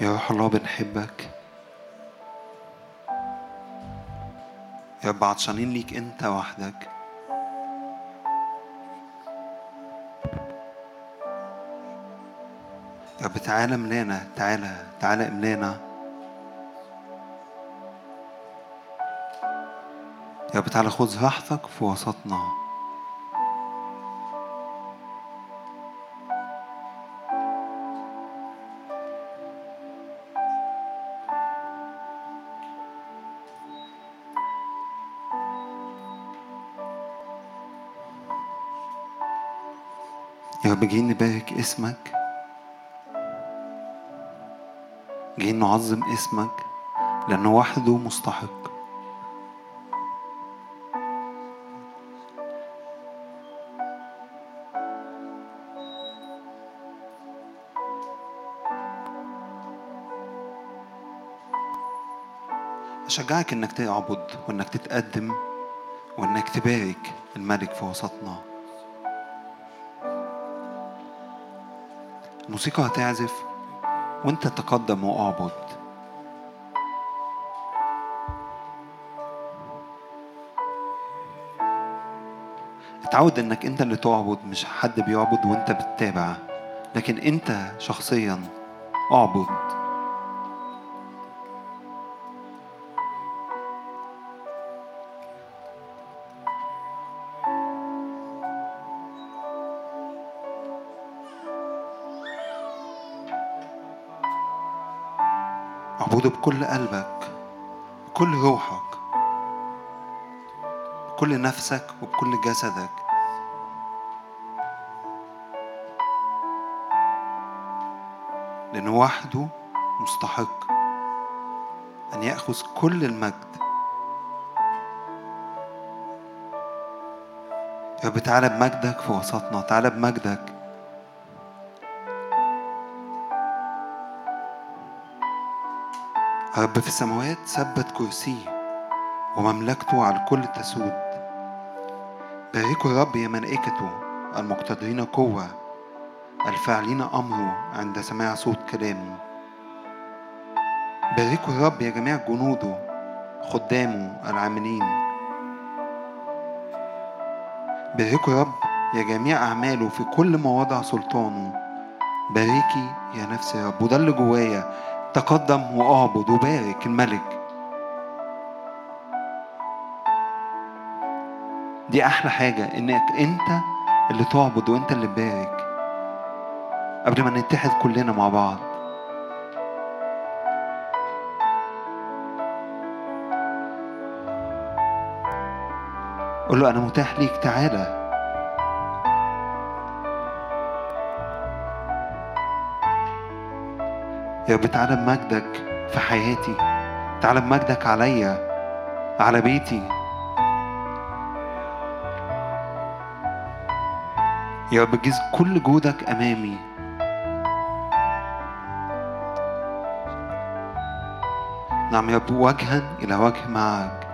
يا روح الله بنحبك يا رب عطشانين ليك انت وحدك. يا رب تعالى ملانا تعالى تعالى املانا. يا رب تعالى خذ راحتك في وسطنا. يا رب جايين نبارك اسمك. جايين نعظم اسمك لأنه وحده مستحق. أشجعك إنك تعبد وإنك تتقدم وإنك تبارك الملك في وسطنا. الموسيقى هتعزف وانت تقدم وأعبد. اتعود إنك أنت اللي تعبد مش حد بيعبد وأنت بتتابع لكن أنت شخصيا أعبد. اعبده بكل قلبك بكل روحك بكل نفسك وبكل جسدك. لأنه وحده مستحق أن يأخذ كل المجد. يا رب تعالى بمجدك في وسطنا تعالى بمجدك. رب في السماوات ثبت كرسيه ومملكته على الكل تسود. باركوا الرب يا ملائكته المقتدرين قوة الفاعلين أمره عند سماع صوت كلامه. باركوا الرب يا جميع جنوده خدامه العاملين. باركوا الرب يا جميع أعماله في كل مواضع سلطانه. باركي يا نفسي يا رب وده اللي جوايا. تقدم وأعبد وبارك الملك. دي أحلى حاجة إنك أنت اللي تعبد وأنت اللي تبارك قبل ما نتحد كلنا مع بعض. قول له أنا متاح ليك تعالى. يا رب تعالى بمجدك في حياتي تعالى بمجدك عليا على بيتي. يا رب كل جودك أمامي. نعم يا رب وجها إلى وجه معك.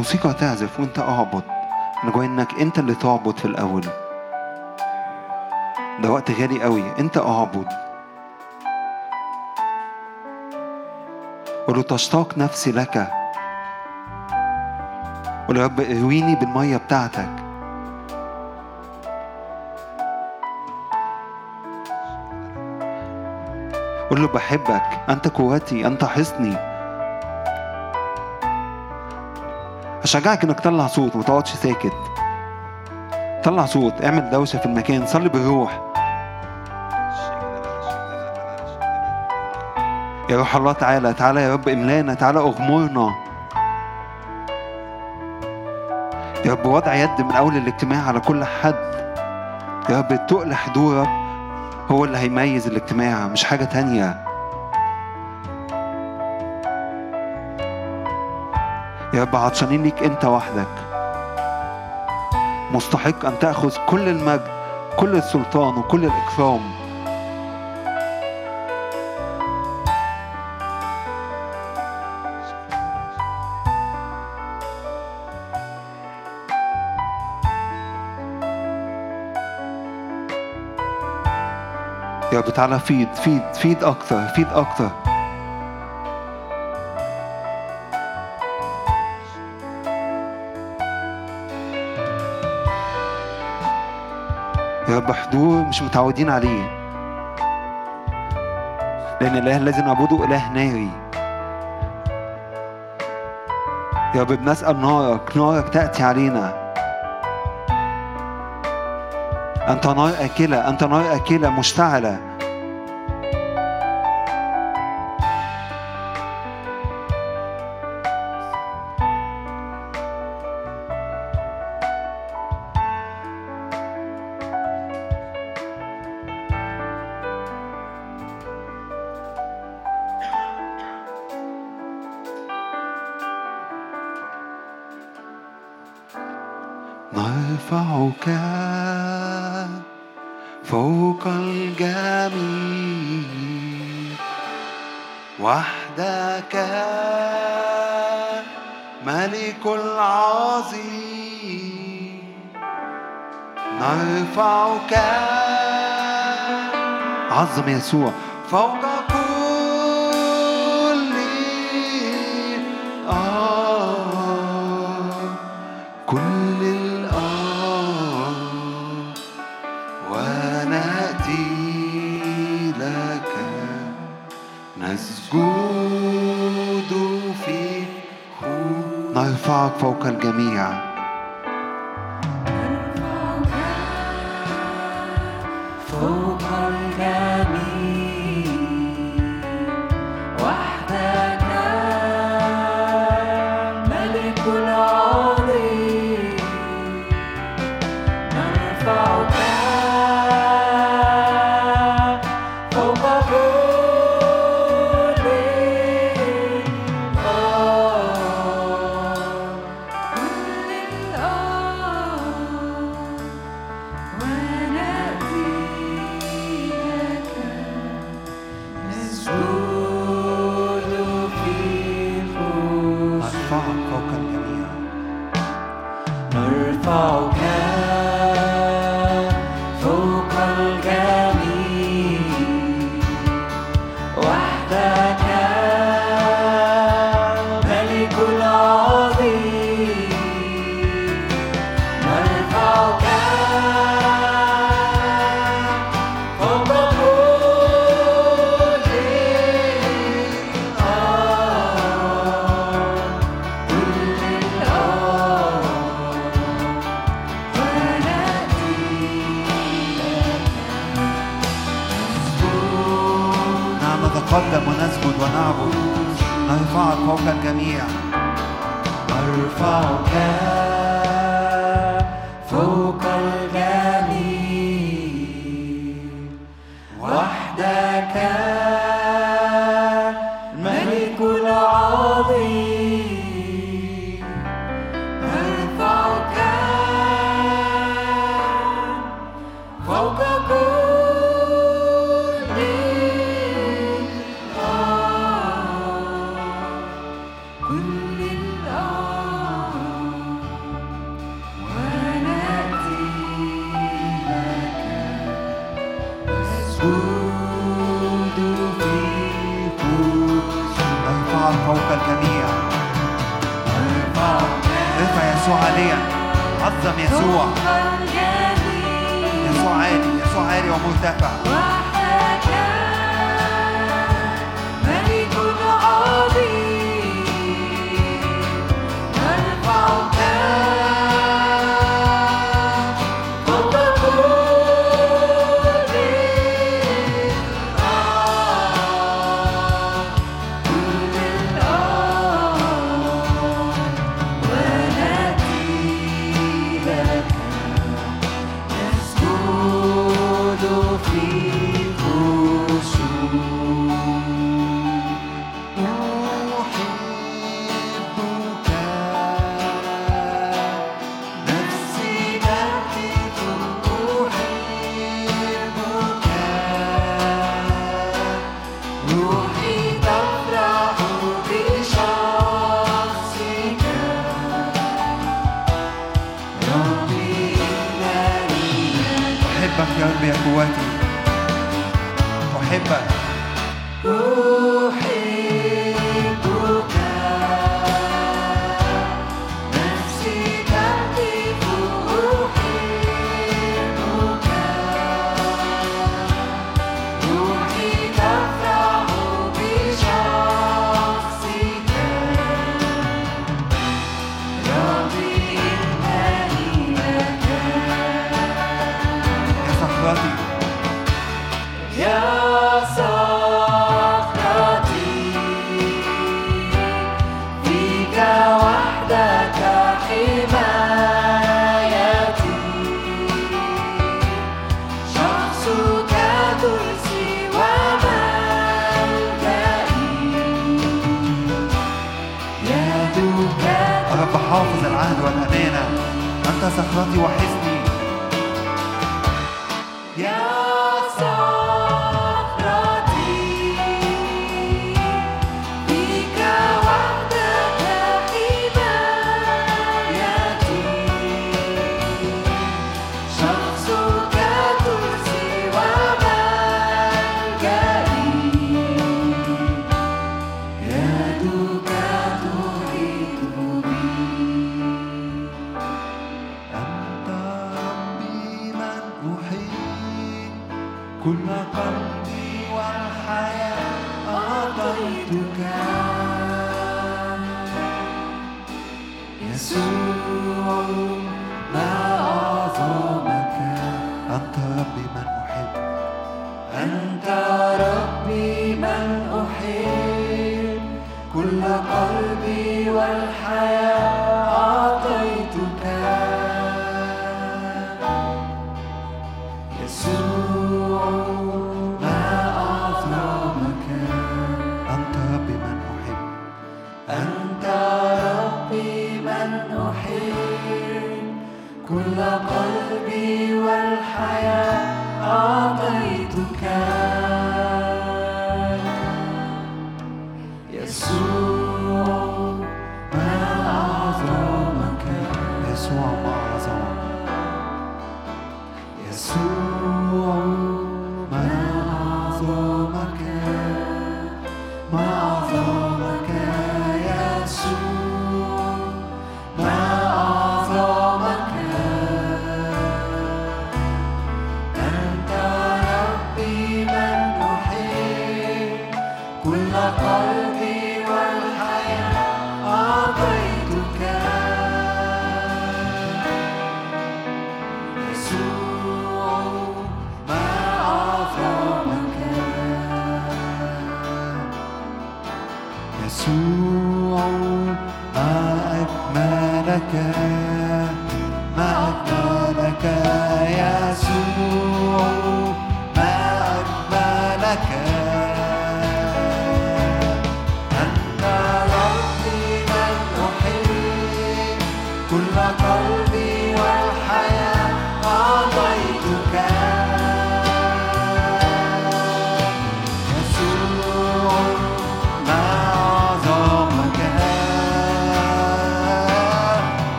الموسيقى هتعزف وانت اعبد أنا جوايا انك انت اللي تعبد في الأول. ده وقت غالي قوي. انت اعبد قول له تشتاق نفسي لك. يا رب ارويني بالمية بتاعتك. قول له بحبك. انت قوتي. انت حصني. أشجعك إنك تطلع صوت وما تقعدش ساكت. طلع صوت اعمل دوشة في المكان صلي بالروح. يا روح الله تعالى تعالى يا رب املانا تعالى اغمرنا. يا رب وضع يد من أول الاجتماع على كل حد. يا رب تقل حضورك هو اللي هيميز الاجتماع مش حاجة تانية. رب عطشانين ليك انت وحدك. مستحق أن تأخذ كل المجد كل السلطان وكل الاكرام يا رب تعالى فيد فيد فيد أكتر فيد أكتر يا رب حضور مش متعودين عليه. لأن الإله الذي نعبده إله ناري يا رب بنسأل نارك نارك تأتي علينا. أنت نار أكلة أنت نار أكلة مشتعلة. عظم يسوع يسوع عليا. عظم يسوع. يسوع عالي يسوع عالي ومرتفع. صخرتي وحزني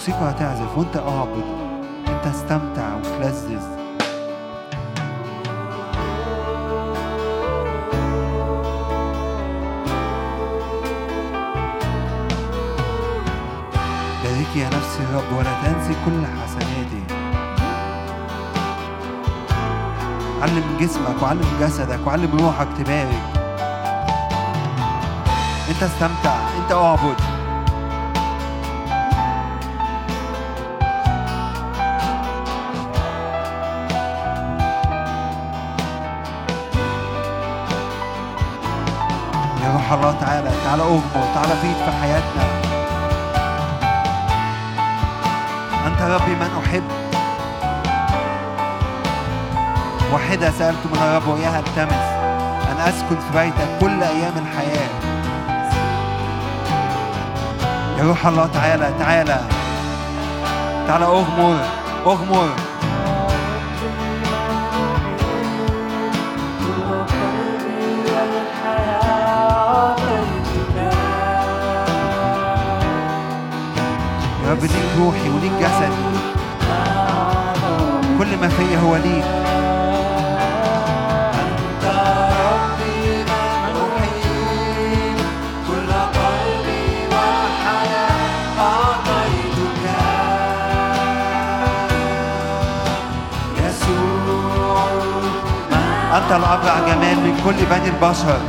الموسيقى هتعزف وانت اعبد انت استمتع وتلذذ. بارك يا نفسي الرب ولا تنسي كل حسناتي. علم جسمك وعلم جسدك وعلم روحك تبارك. انت استمتع انت اعبد. الله تعالى. تعالى اغمر تعالى فيد في حياتنا. أنت ربي من أحب. واحدة سالت من الرب واياها التمس. أن أسكن في بيتك كل أيام الحياة. يا روح الله تعالى تعالى. تعالى أغمر أغمر. ليك روحي وليك جسدي. كل ما فيا هو ليك. أنت الأبرع جمال من كل بني البشر.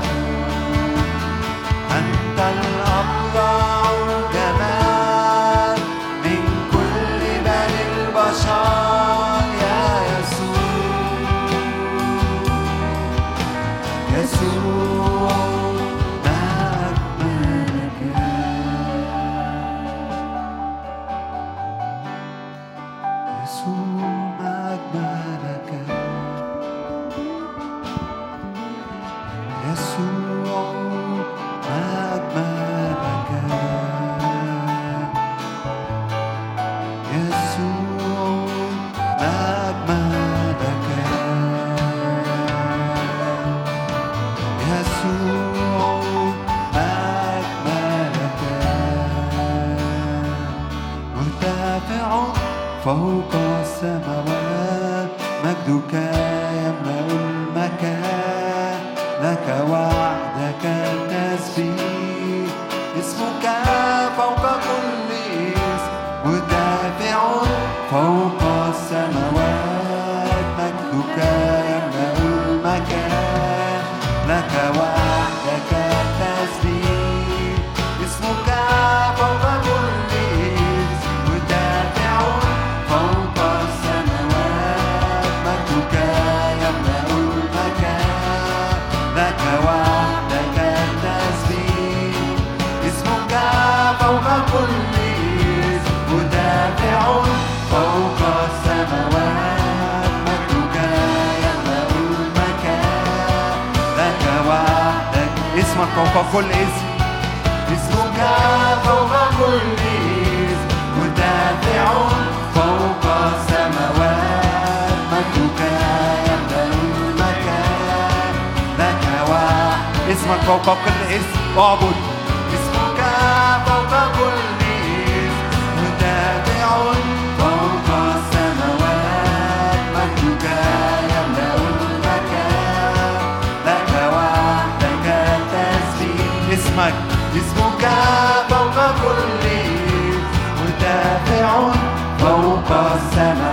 اسمك فوق كل اسم اعبد اسمك فوق كل اسم مدافع فوق السماوات. مجدك يملأ المكان. لك وحدك التسبيح اسمك. اسمك فوق كل اسم مرتفع فوق السماوات.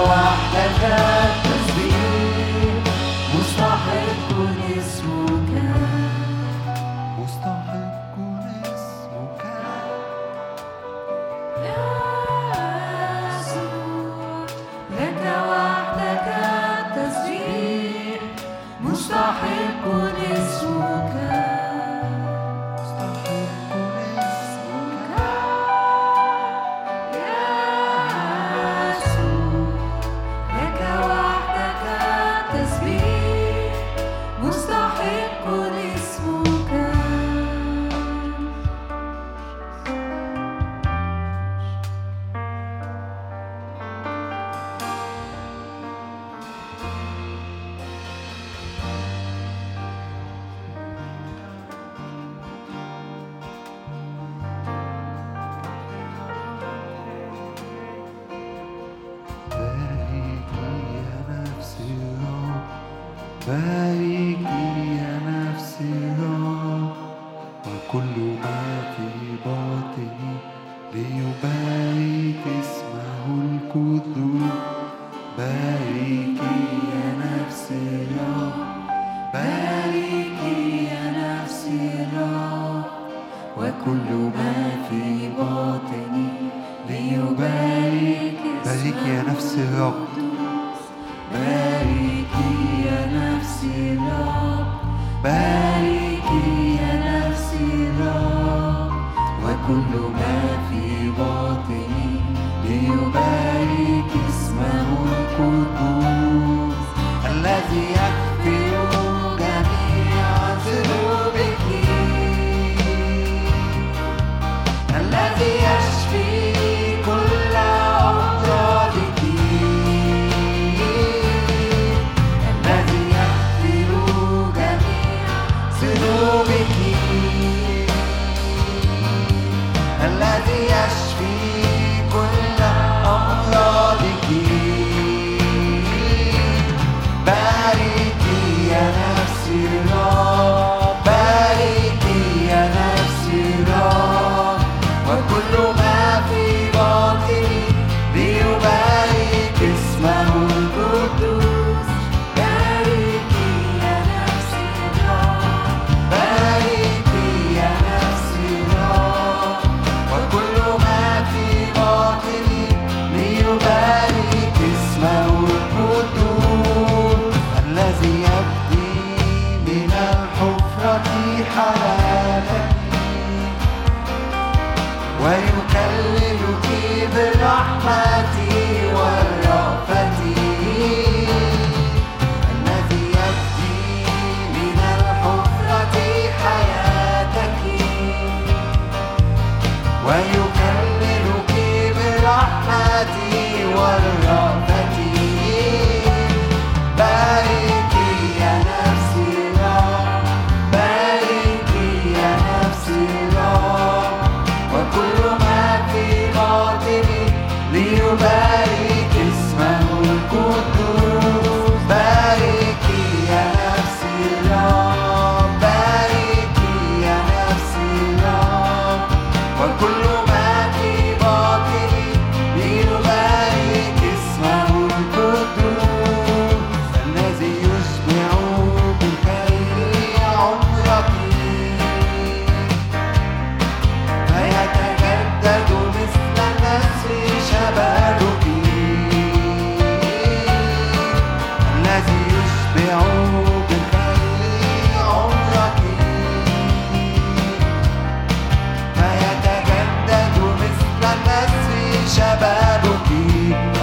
وحدك.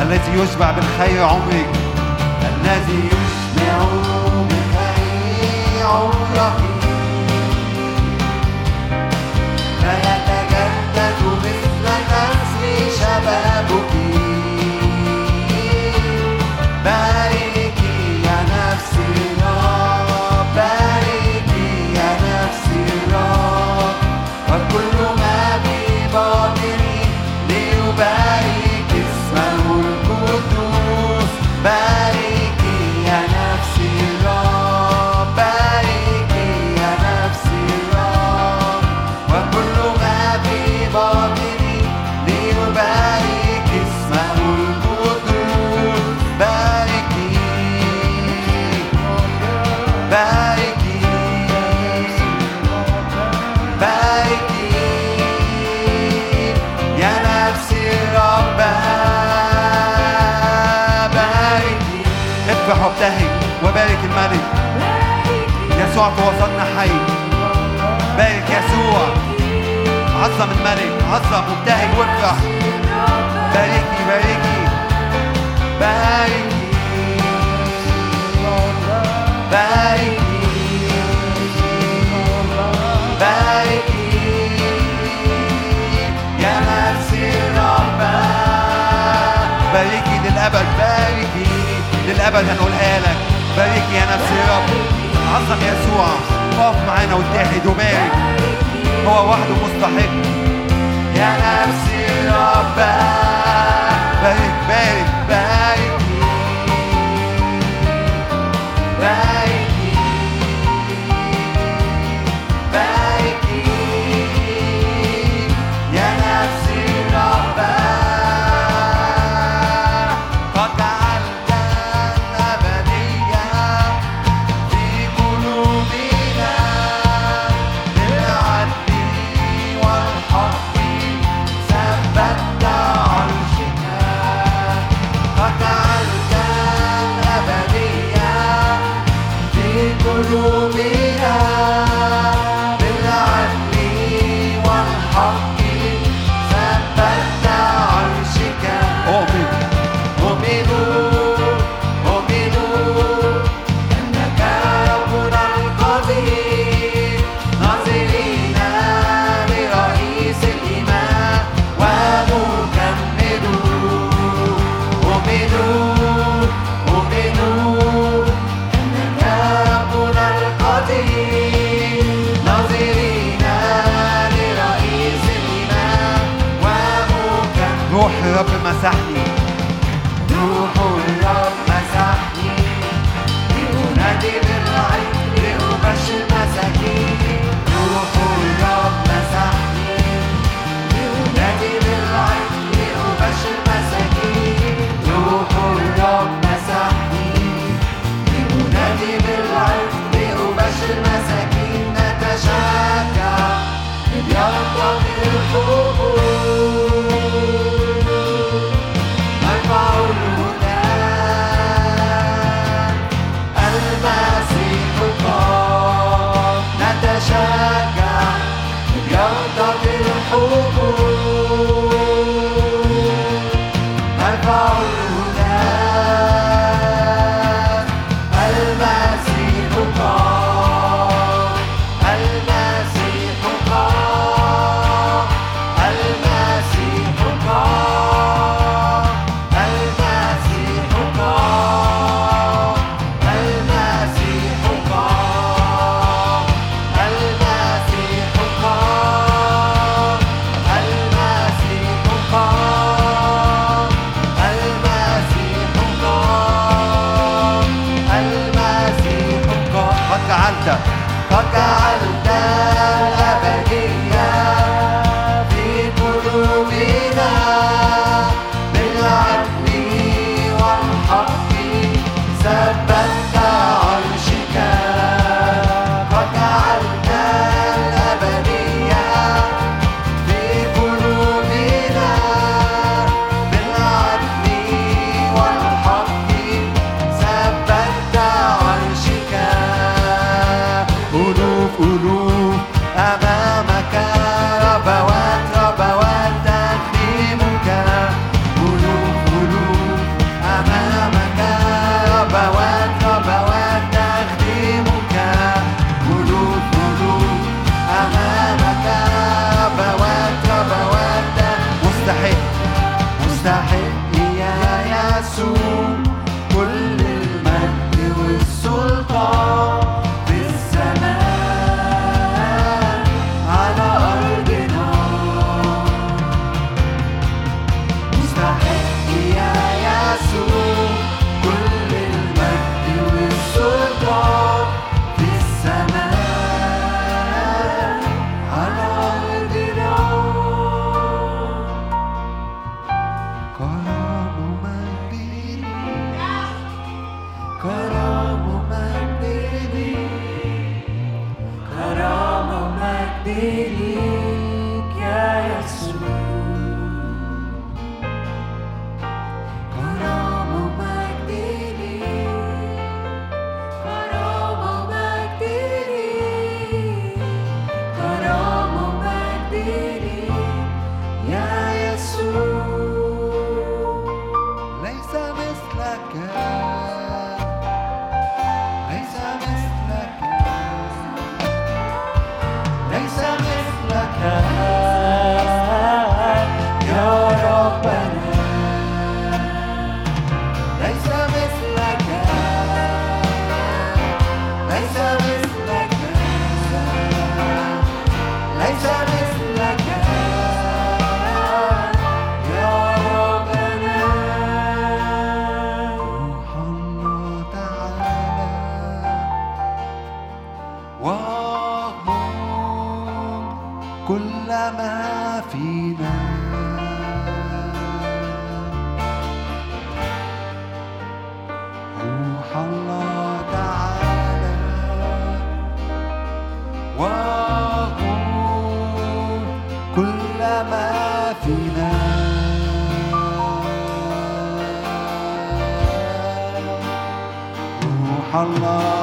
الذي يشبع بالحي عمرك الذي يشبع بالحي عمرك فيتجدد مثل نسل شبابك. الملك. يسوع في وسطنا حي. بارك يسوع. عظم الملك عظم وابتهج وافرح باركي باركي باركني. باركني. باركي للأبد باركي للأبد هنقولها لك. بارك يا نفسي يا رب عظم يسوع. اقف معانا واتحد وبارك هو وحده مستحق. يا نفسي ربك بارك بارك بارك واغمر كل ما فينا. روح الله تعالى. واغمر كل ما فينا. روح الله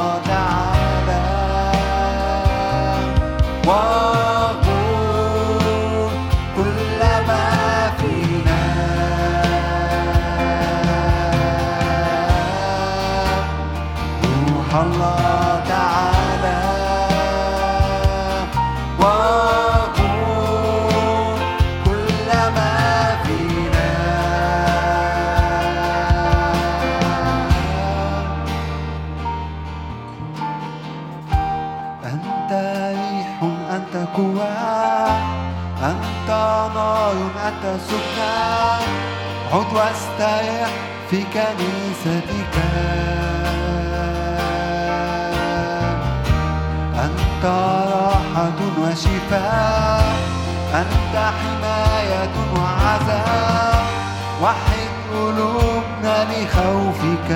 واستريح في كنيستك. أنت راحة وشفاء أنت حماية وعزاء وحد قلوبنا لخوفك.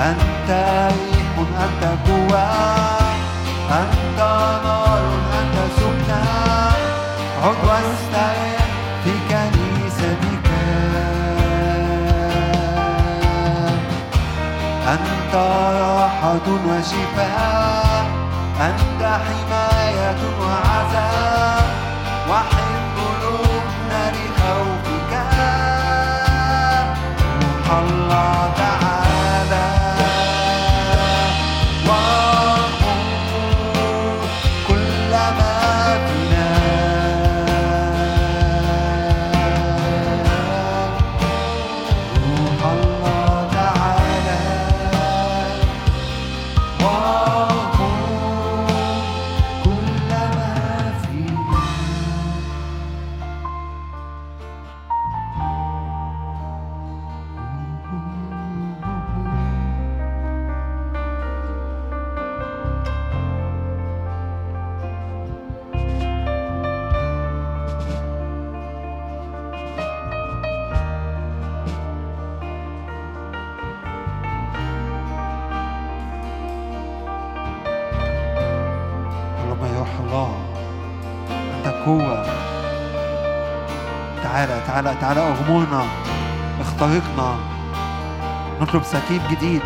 أنت ريح أنت قوة. شفاء أنت حماية وعزاء وحب لبنى لخوفك. محمد طريقنا نطلب سكيب جديد.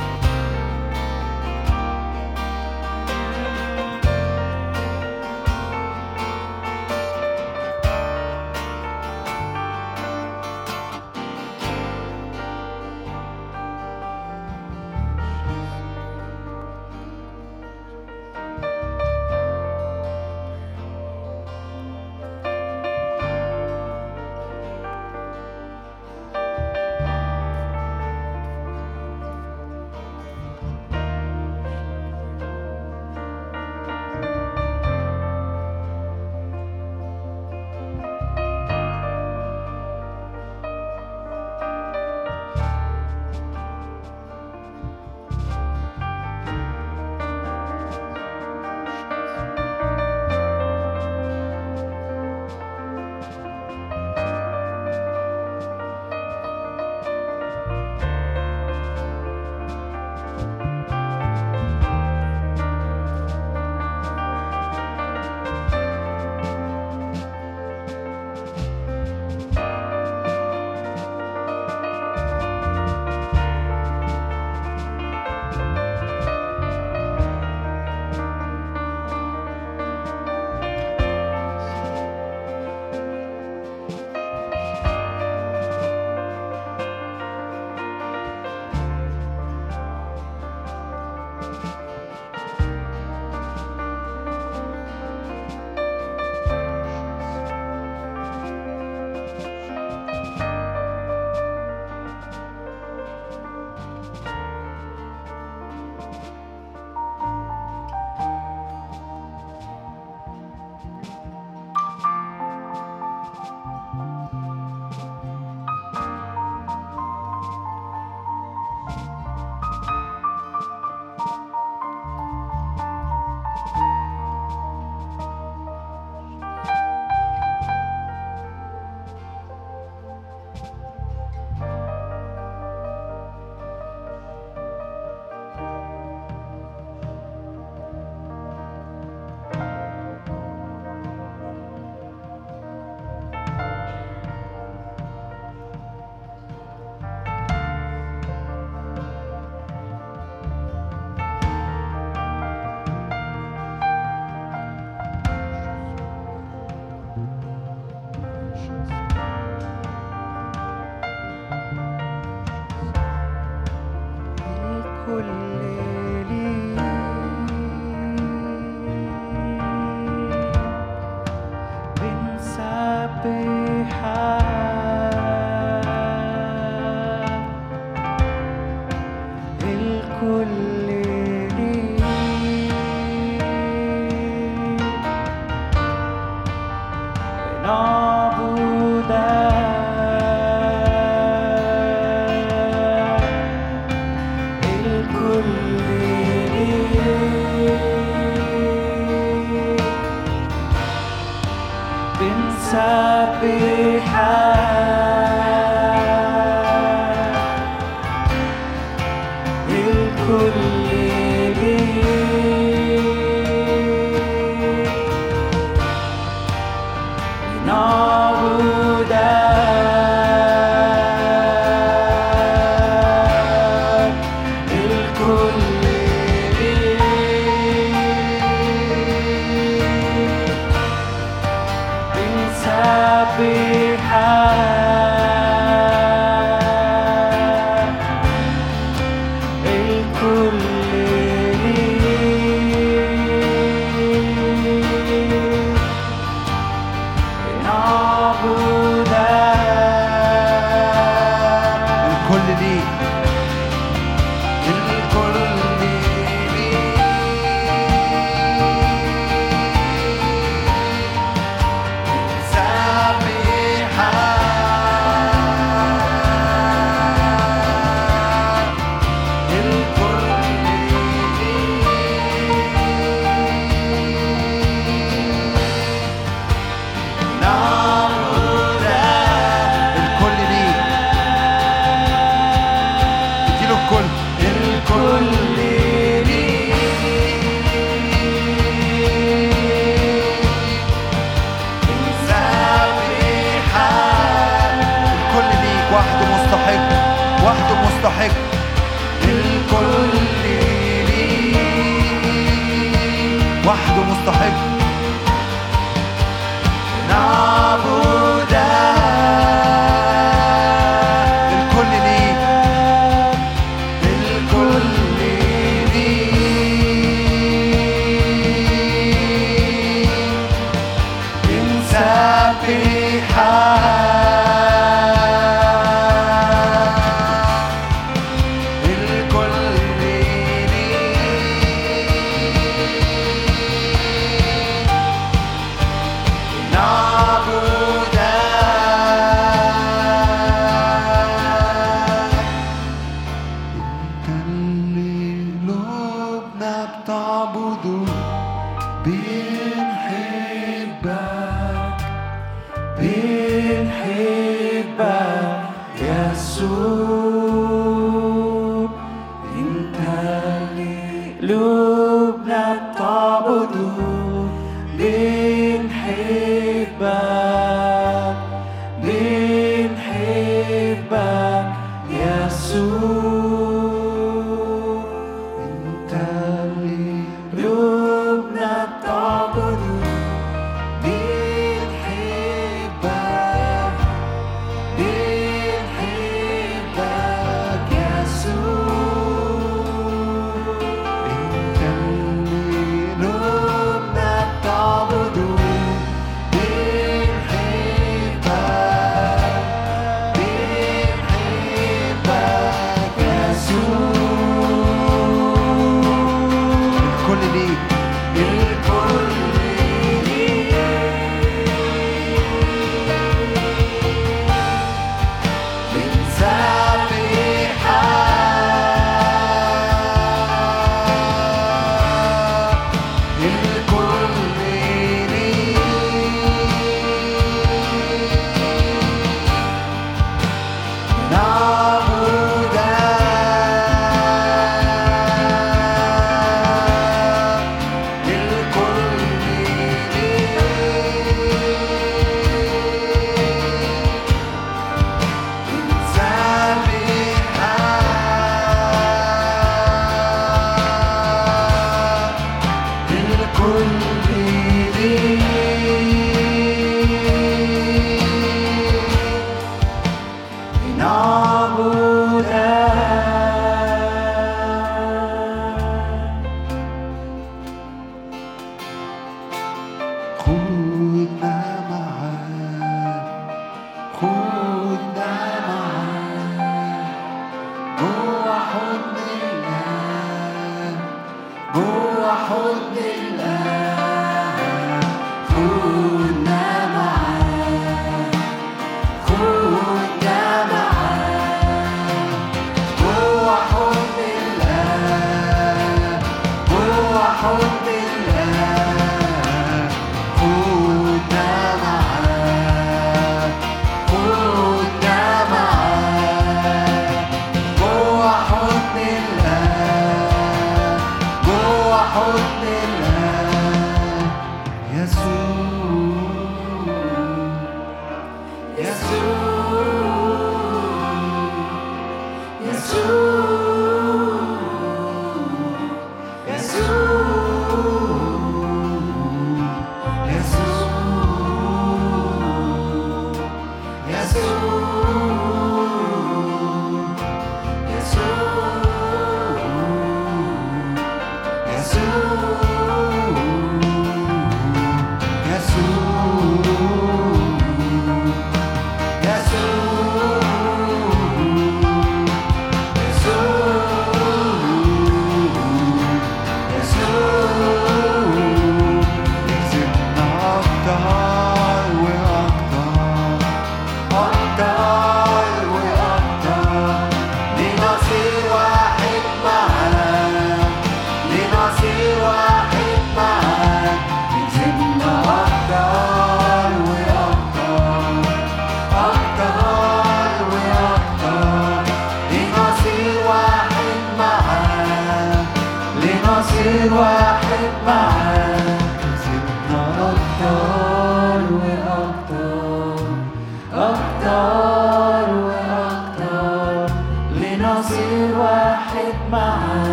بنحبك يسوع حضن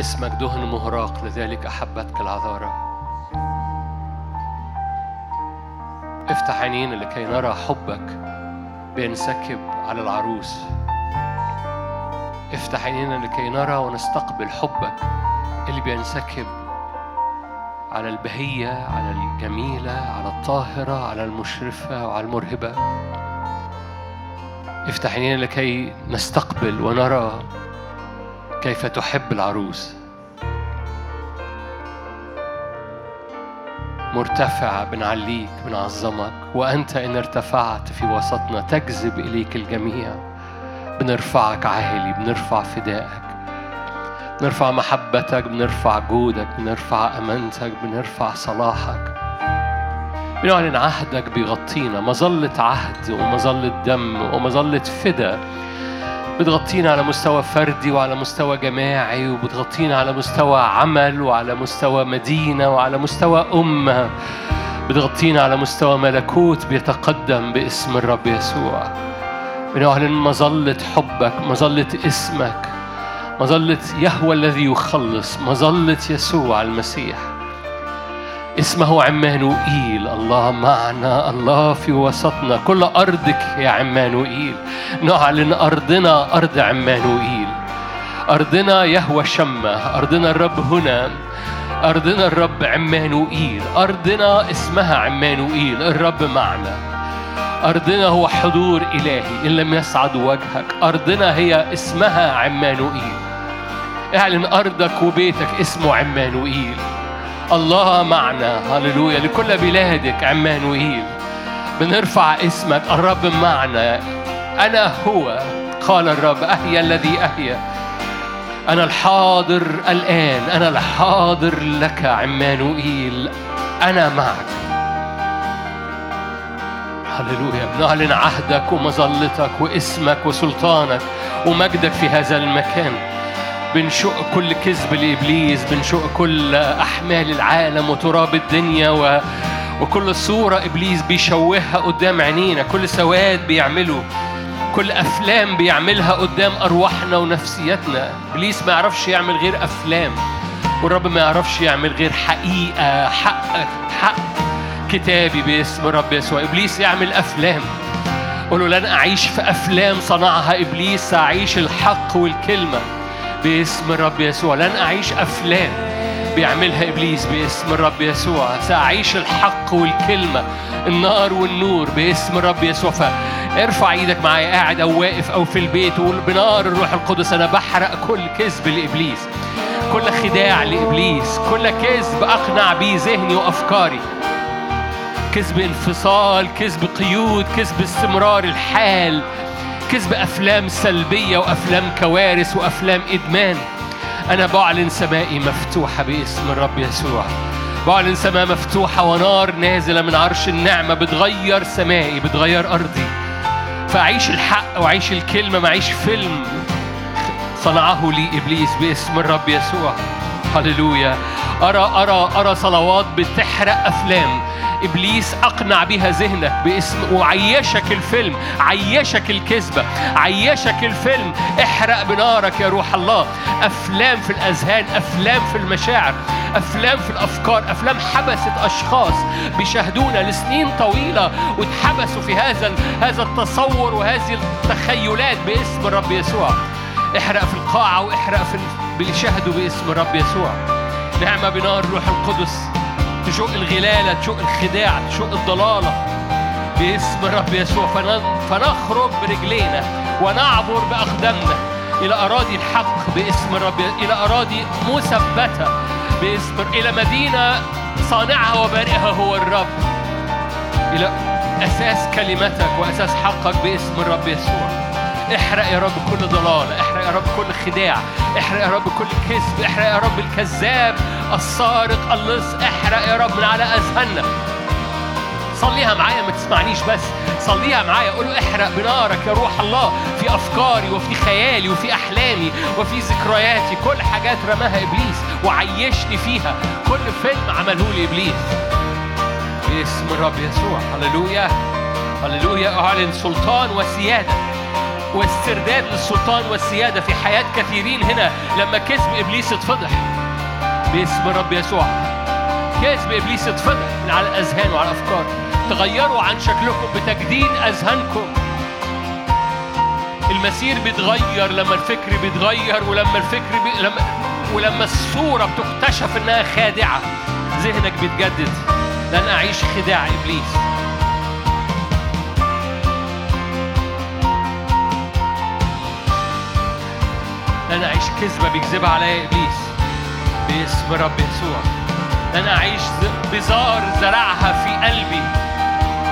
اسمك دهن مهراق لذلك أحبتك العذارى. افتح عينينا لكي نرى حبك بينسكب على العروس. افتح عينينا لكي نرى ونستقبل حبك اللي بينسكب على البهية على الجميلة على الطاهرة على المشرفة وعلى المرهبة. افتح عينينا لكي نستقبل ونرى كيف تحب العروس. مرتفع بنعليك بنعظمك وأنت إن ارتفعت في وسطنا تجذب إليك الجميع. بنرفعك عالي بنرفع فدائك. بنرفع محبتك بنرفع جودك بنرفع أمانتك بنرفع صلاحك. بنعلن عهدك بيغطينا. مظلة عهد ومظلة دم ومظلة فدا بتغطينا على مستوى فردي وعلى مستوى جماعي وبتغطينا على مستوى عمل وعلى مستوى مدينة وعلى مستوى أمة. بتغطينا على مستوى ملكوت بيتقدم باسم الرب يسوع. بنعلن مظلة حبك مظلة اسمك مظلة يهوى الذي يخلص مظلة يسوع المسيح. اسمه عمانوئيل. الله معنا الله في وسطنا. كل أرضك يا عمانوئيل. نعلن أرضنا أرض عمانوئيل. أرضنا يهوى شمة أرضنا الرب هنا أرضنا الرب عمانوئيل. أرضنا اسمها عمانوئيل الرب معنا. أرضنا هو حضور إلهي إن لم يسعد وجهك. أرضنا هي اسمها عمانوئيل. اعلن أرضك وبيتك اسمه عمانوئيل. الله معنا. هللويا. لكل بلادك عمانوئيل بنرفع اسمك. الرب معنا. أنا هو. قال الرب. أهيا الذي أهيا أنا الحاضر الآن. أنا الحاضر لك عمانوئيل أنا معك. هللويا. بنعلن عهدك ومظلتك واسمك وسلطانك ومجدك في هذا المكان. بنشق كل كذب لإبليس بنشق كل أحمال العالم وتراب الدنيا و... وكل صورة إبليس بيشوهها قدام عينينا كل سواد بيعمله كل أفلام بيعملها قدام أرواحنا ونفسيتنا إبليس ما يعرفش يعمل غير أفلام والرب ما يعرفش يعمل غير حقيقة حق حق كتابي باسم الرب يسوع. إبليس يعمل أفلام. قولوا لن أعيش في أفلام صنعها إبليس سأعيش الحق والكلمة. باسم الرب يسوع. لن أعيش أفلام بيعملها إبليس باسم الرب يسوع. سأعيش الحق والكلمة النار والنور باسم الرب يسوع. فارفع إيدك معايا قاعد أو واقف أو في البيت وقول بنار الروح القدس أنا بحرق كل كذب لإبليس كل خداع لإبليس كل كذب أقنع بيه ذهني وأفكاري. كذب انفصال كذب قيود كذب استمرار الحال كذب أفلام سلبية وأفلام كوارث وأفلام إدمان. أنا بعلن سمائي مفتوحة باسم الرب يسوع. بعلن سماء مفتوحة ونار نازلة من عرش النعمة. بتغير سمائي بتغير أرضي. فأعيش الحق وأعيش الكلمة ما أعيش فيلم صنعه لي إبليس باسم الرب يسوع. هللويا. أرى أرى أرى صلوات بتحرق أفلام. إبليس أقنع بها ذهنك باسم وعيشك الفيلم عيشك الكذبة عيشك الفيلم. احرق بنارك يا روح الله. أفلام في الأذهان أفلام في المشاعر أفلام في الأفكار أفلام حبست أشخاص بيشاهدونا لسنين طويلة واتحبسوا في هذا هذا التصور وهذه التخيلات باسم الرب يسوع. احرق في القاعة واحرق في بيشاهدوا باسم الرب يسوع. نعمة بنار الروح القدس. تشق الغلالة تشق الخداع تشق الضلالة. باسم الرب يسوع فن- فنخرج برجلينا ونعبر بأقدامنا إلى أراضي الحق باسم الرب إلى أراضي مثبتة باسم إلى مدينة صانعها وبارئها هو الرب. إلى أساس كلمتك وأساس حقك باسم الرب يسوع. احرق يا رب كل ضلال احرق يا رب كل خداع احرق يا رب كل كذب احرق يا رب الكذاب السارق اللص احرق يا رب من على اذهاننا صليها معايا ما تسمعنيش بس صليها معايا قول احرق بنارك يا روح الله في أفكاري وفي خيالي وفي أحلامي وفي ذكرياتي. كل حاجات رماها إبليس وعيشني فيها. كل فيلم عمله لي إبليس. باسم الرب يسوع. هللويا. هللويا. أعلن سلطان وسيادة. واسترداد للسلطان والسيادة في حياة كثيرين هنا لما كذب إبليس اتفضح. باسم الرب يسوع. كذب إبليس اتفضح من على الأذهان وعلى الأفكار. تغيروا عن شكلكم بتجديد أذهانكم. المسير بيتغير لما الفكر بيتغير ولما الفكر بي... لما ولما الصورة بتكتشف إنها خادعة. ذهنك بيتجدد. لن أعيش خداع إبليس. لن أعيش كذبة بيكذبها عليا إبليس. باسم رب يسوع. لن أعيش بزار زرعها في قلبي.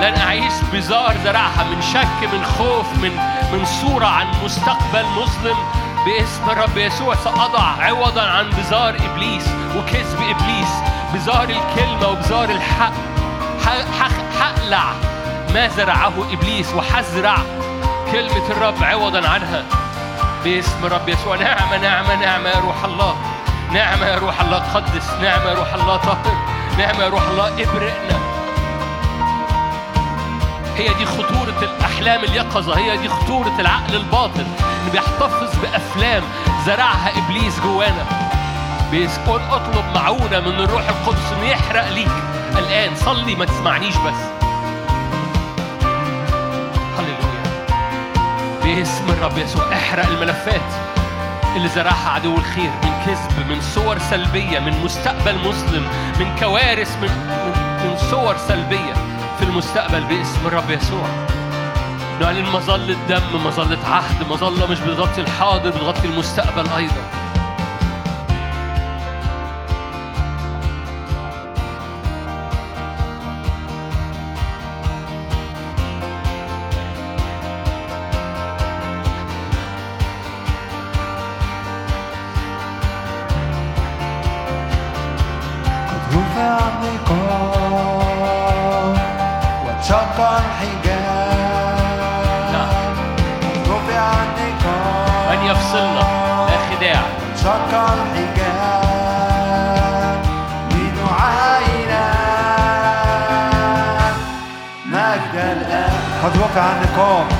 لن أعيش بزار زرعها من شك من خوف من من صورة عن مستقبل مظلم. باسم الرب يسوع سأضع عوضا عن بزار إبليس وكذب إبليس. بزار الكلمة وبزار الحق. ح- ح- هقلع ما زرعه إبليس وحزرع كلمة الرب عوضا عنها. باسم الرب يسوع. نعمة نعمة نعمة يا روح الله. نعمة يا روح الله قدس نعمة يا روح الله طهر. نعمة يا روح الله ابرئنا. هي دي خطورة الأحلام اليقظة. هي دي خطورة العقل الباطن. اللي بيحتفظ بأفلام زرعها إبليس جوانا. بيقول اطلب معونة من الروح القدس إنه يحرق ليك. الآن صلي ما تسمعنيش بس. باسم الرب يسوع احرق الملفات اللي زرعها عدو الخير من كذب من صور سلبية من مستقبل مسلم من كوارث من, من, صور سلبية في المستقبل باسم الرب يسوع. نعلن مظلة دم مظلة عهد مظلة مش بتغطي الحاضر بتغطي المستقبل أيضا. On the call.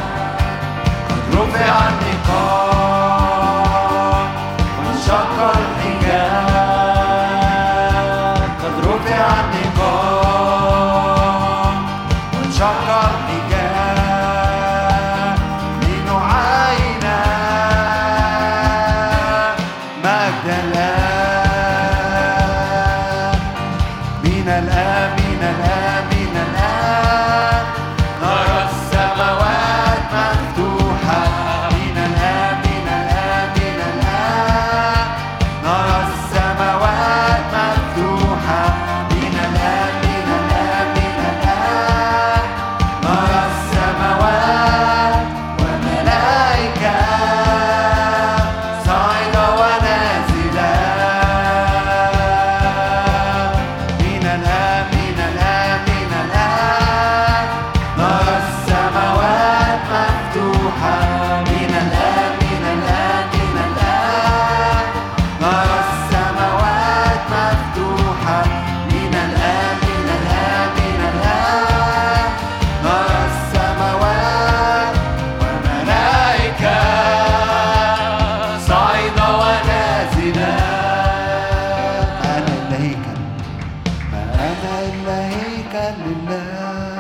إلا هيكل لله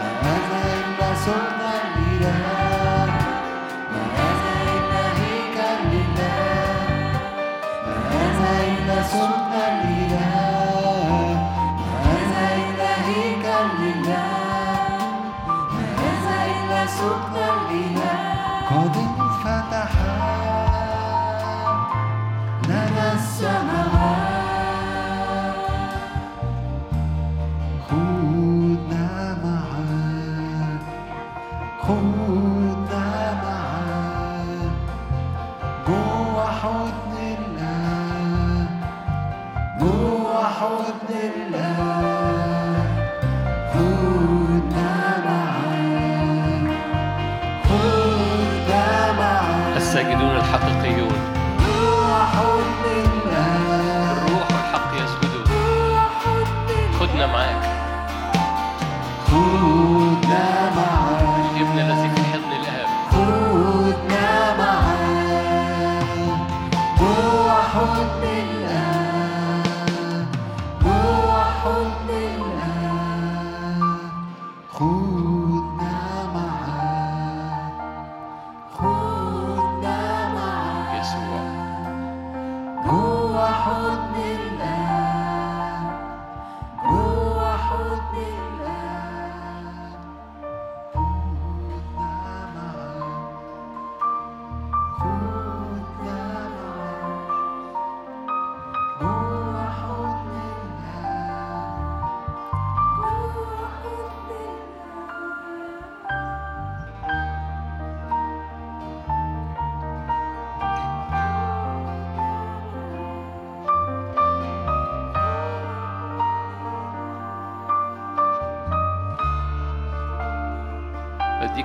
أنا إلا سكن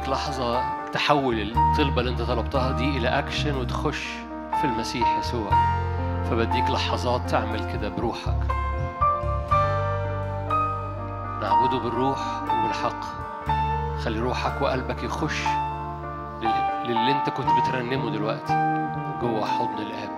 بديك لحظة تحول الطلبة اللي انت طلبتها دي إلى أكشن وتخش في المسيح يسوع. فبديك لحظات تعمل كده بروحك. نعبده بالروح وبالحق. خلي روحك وقلبك يخش لل- للي انت كنت بترنمه دلوقتي جوه حضن الآب.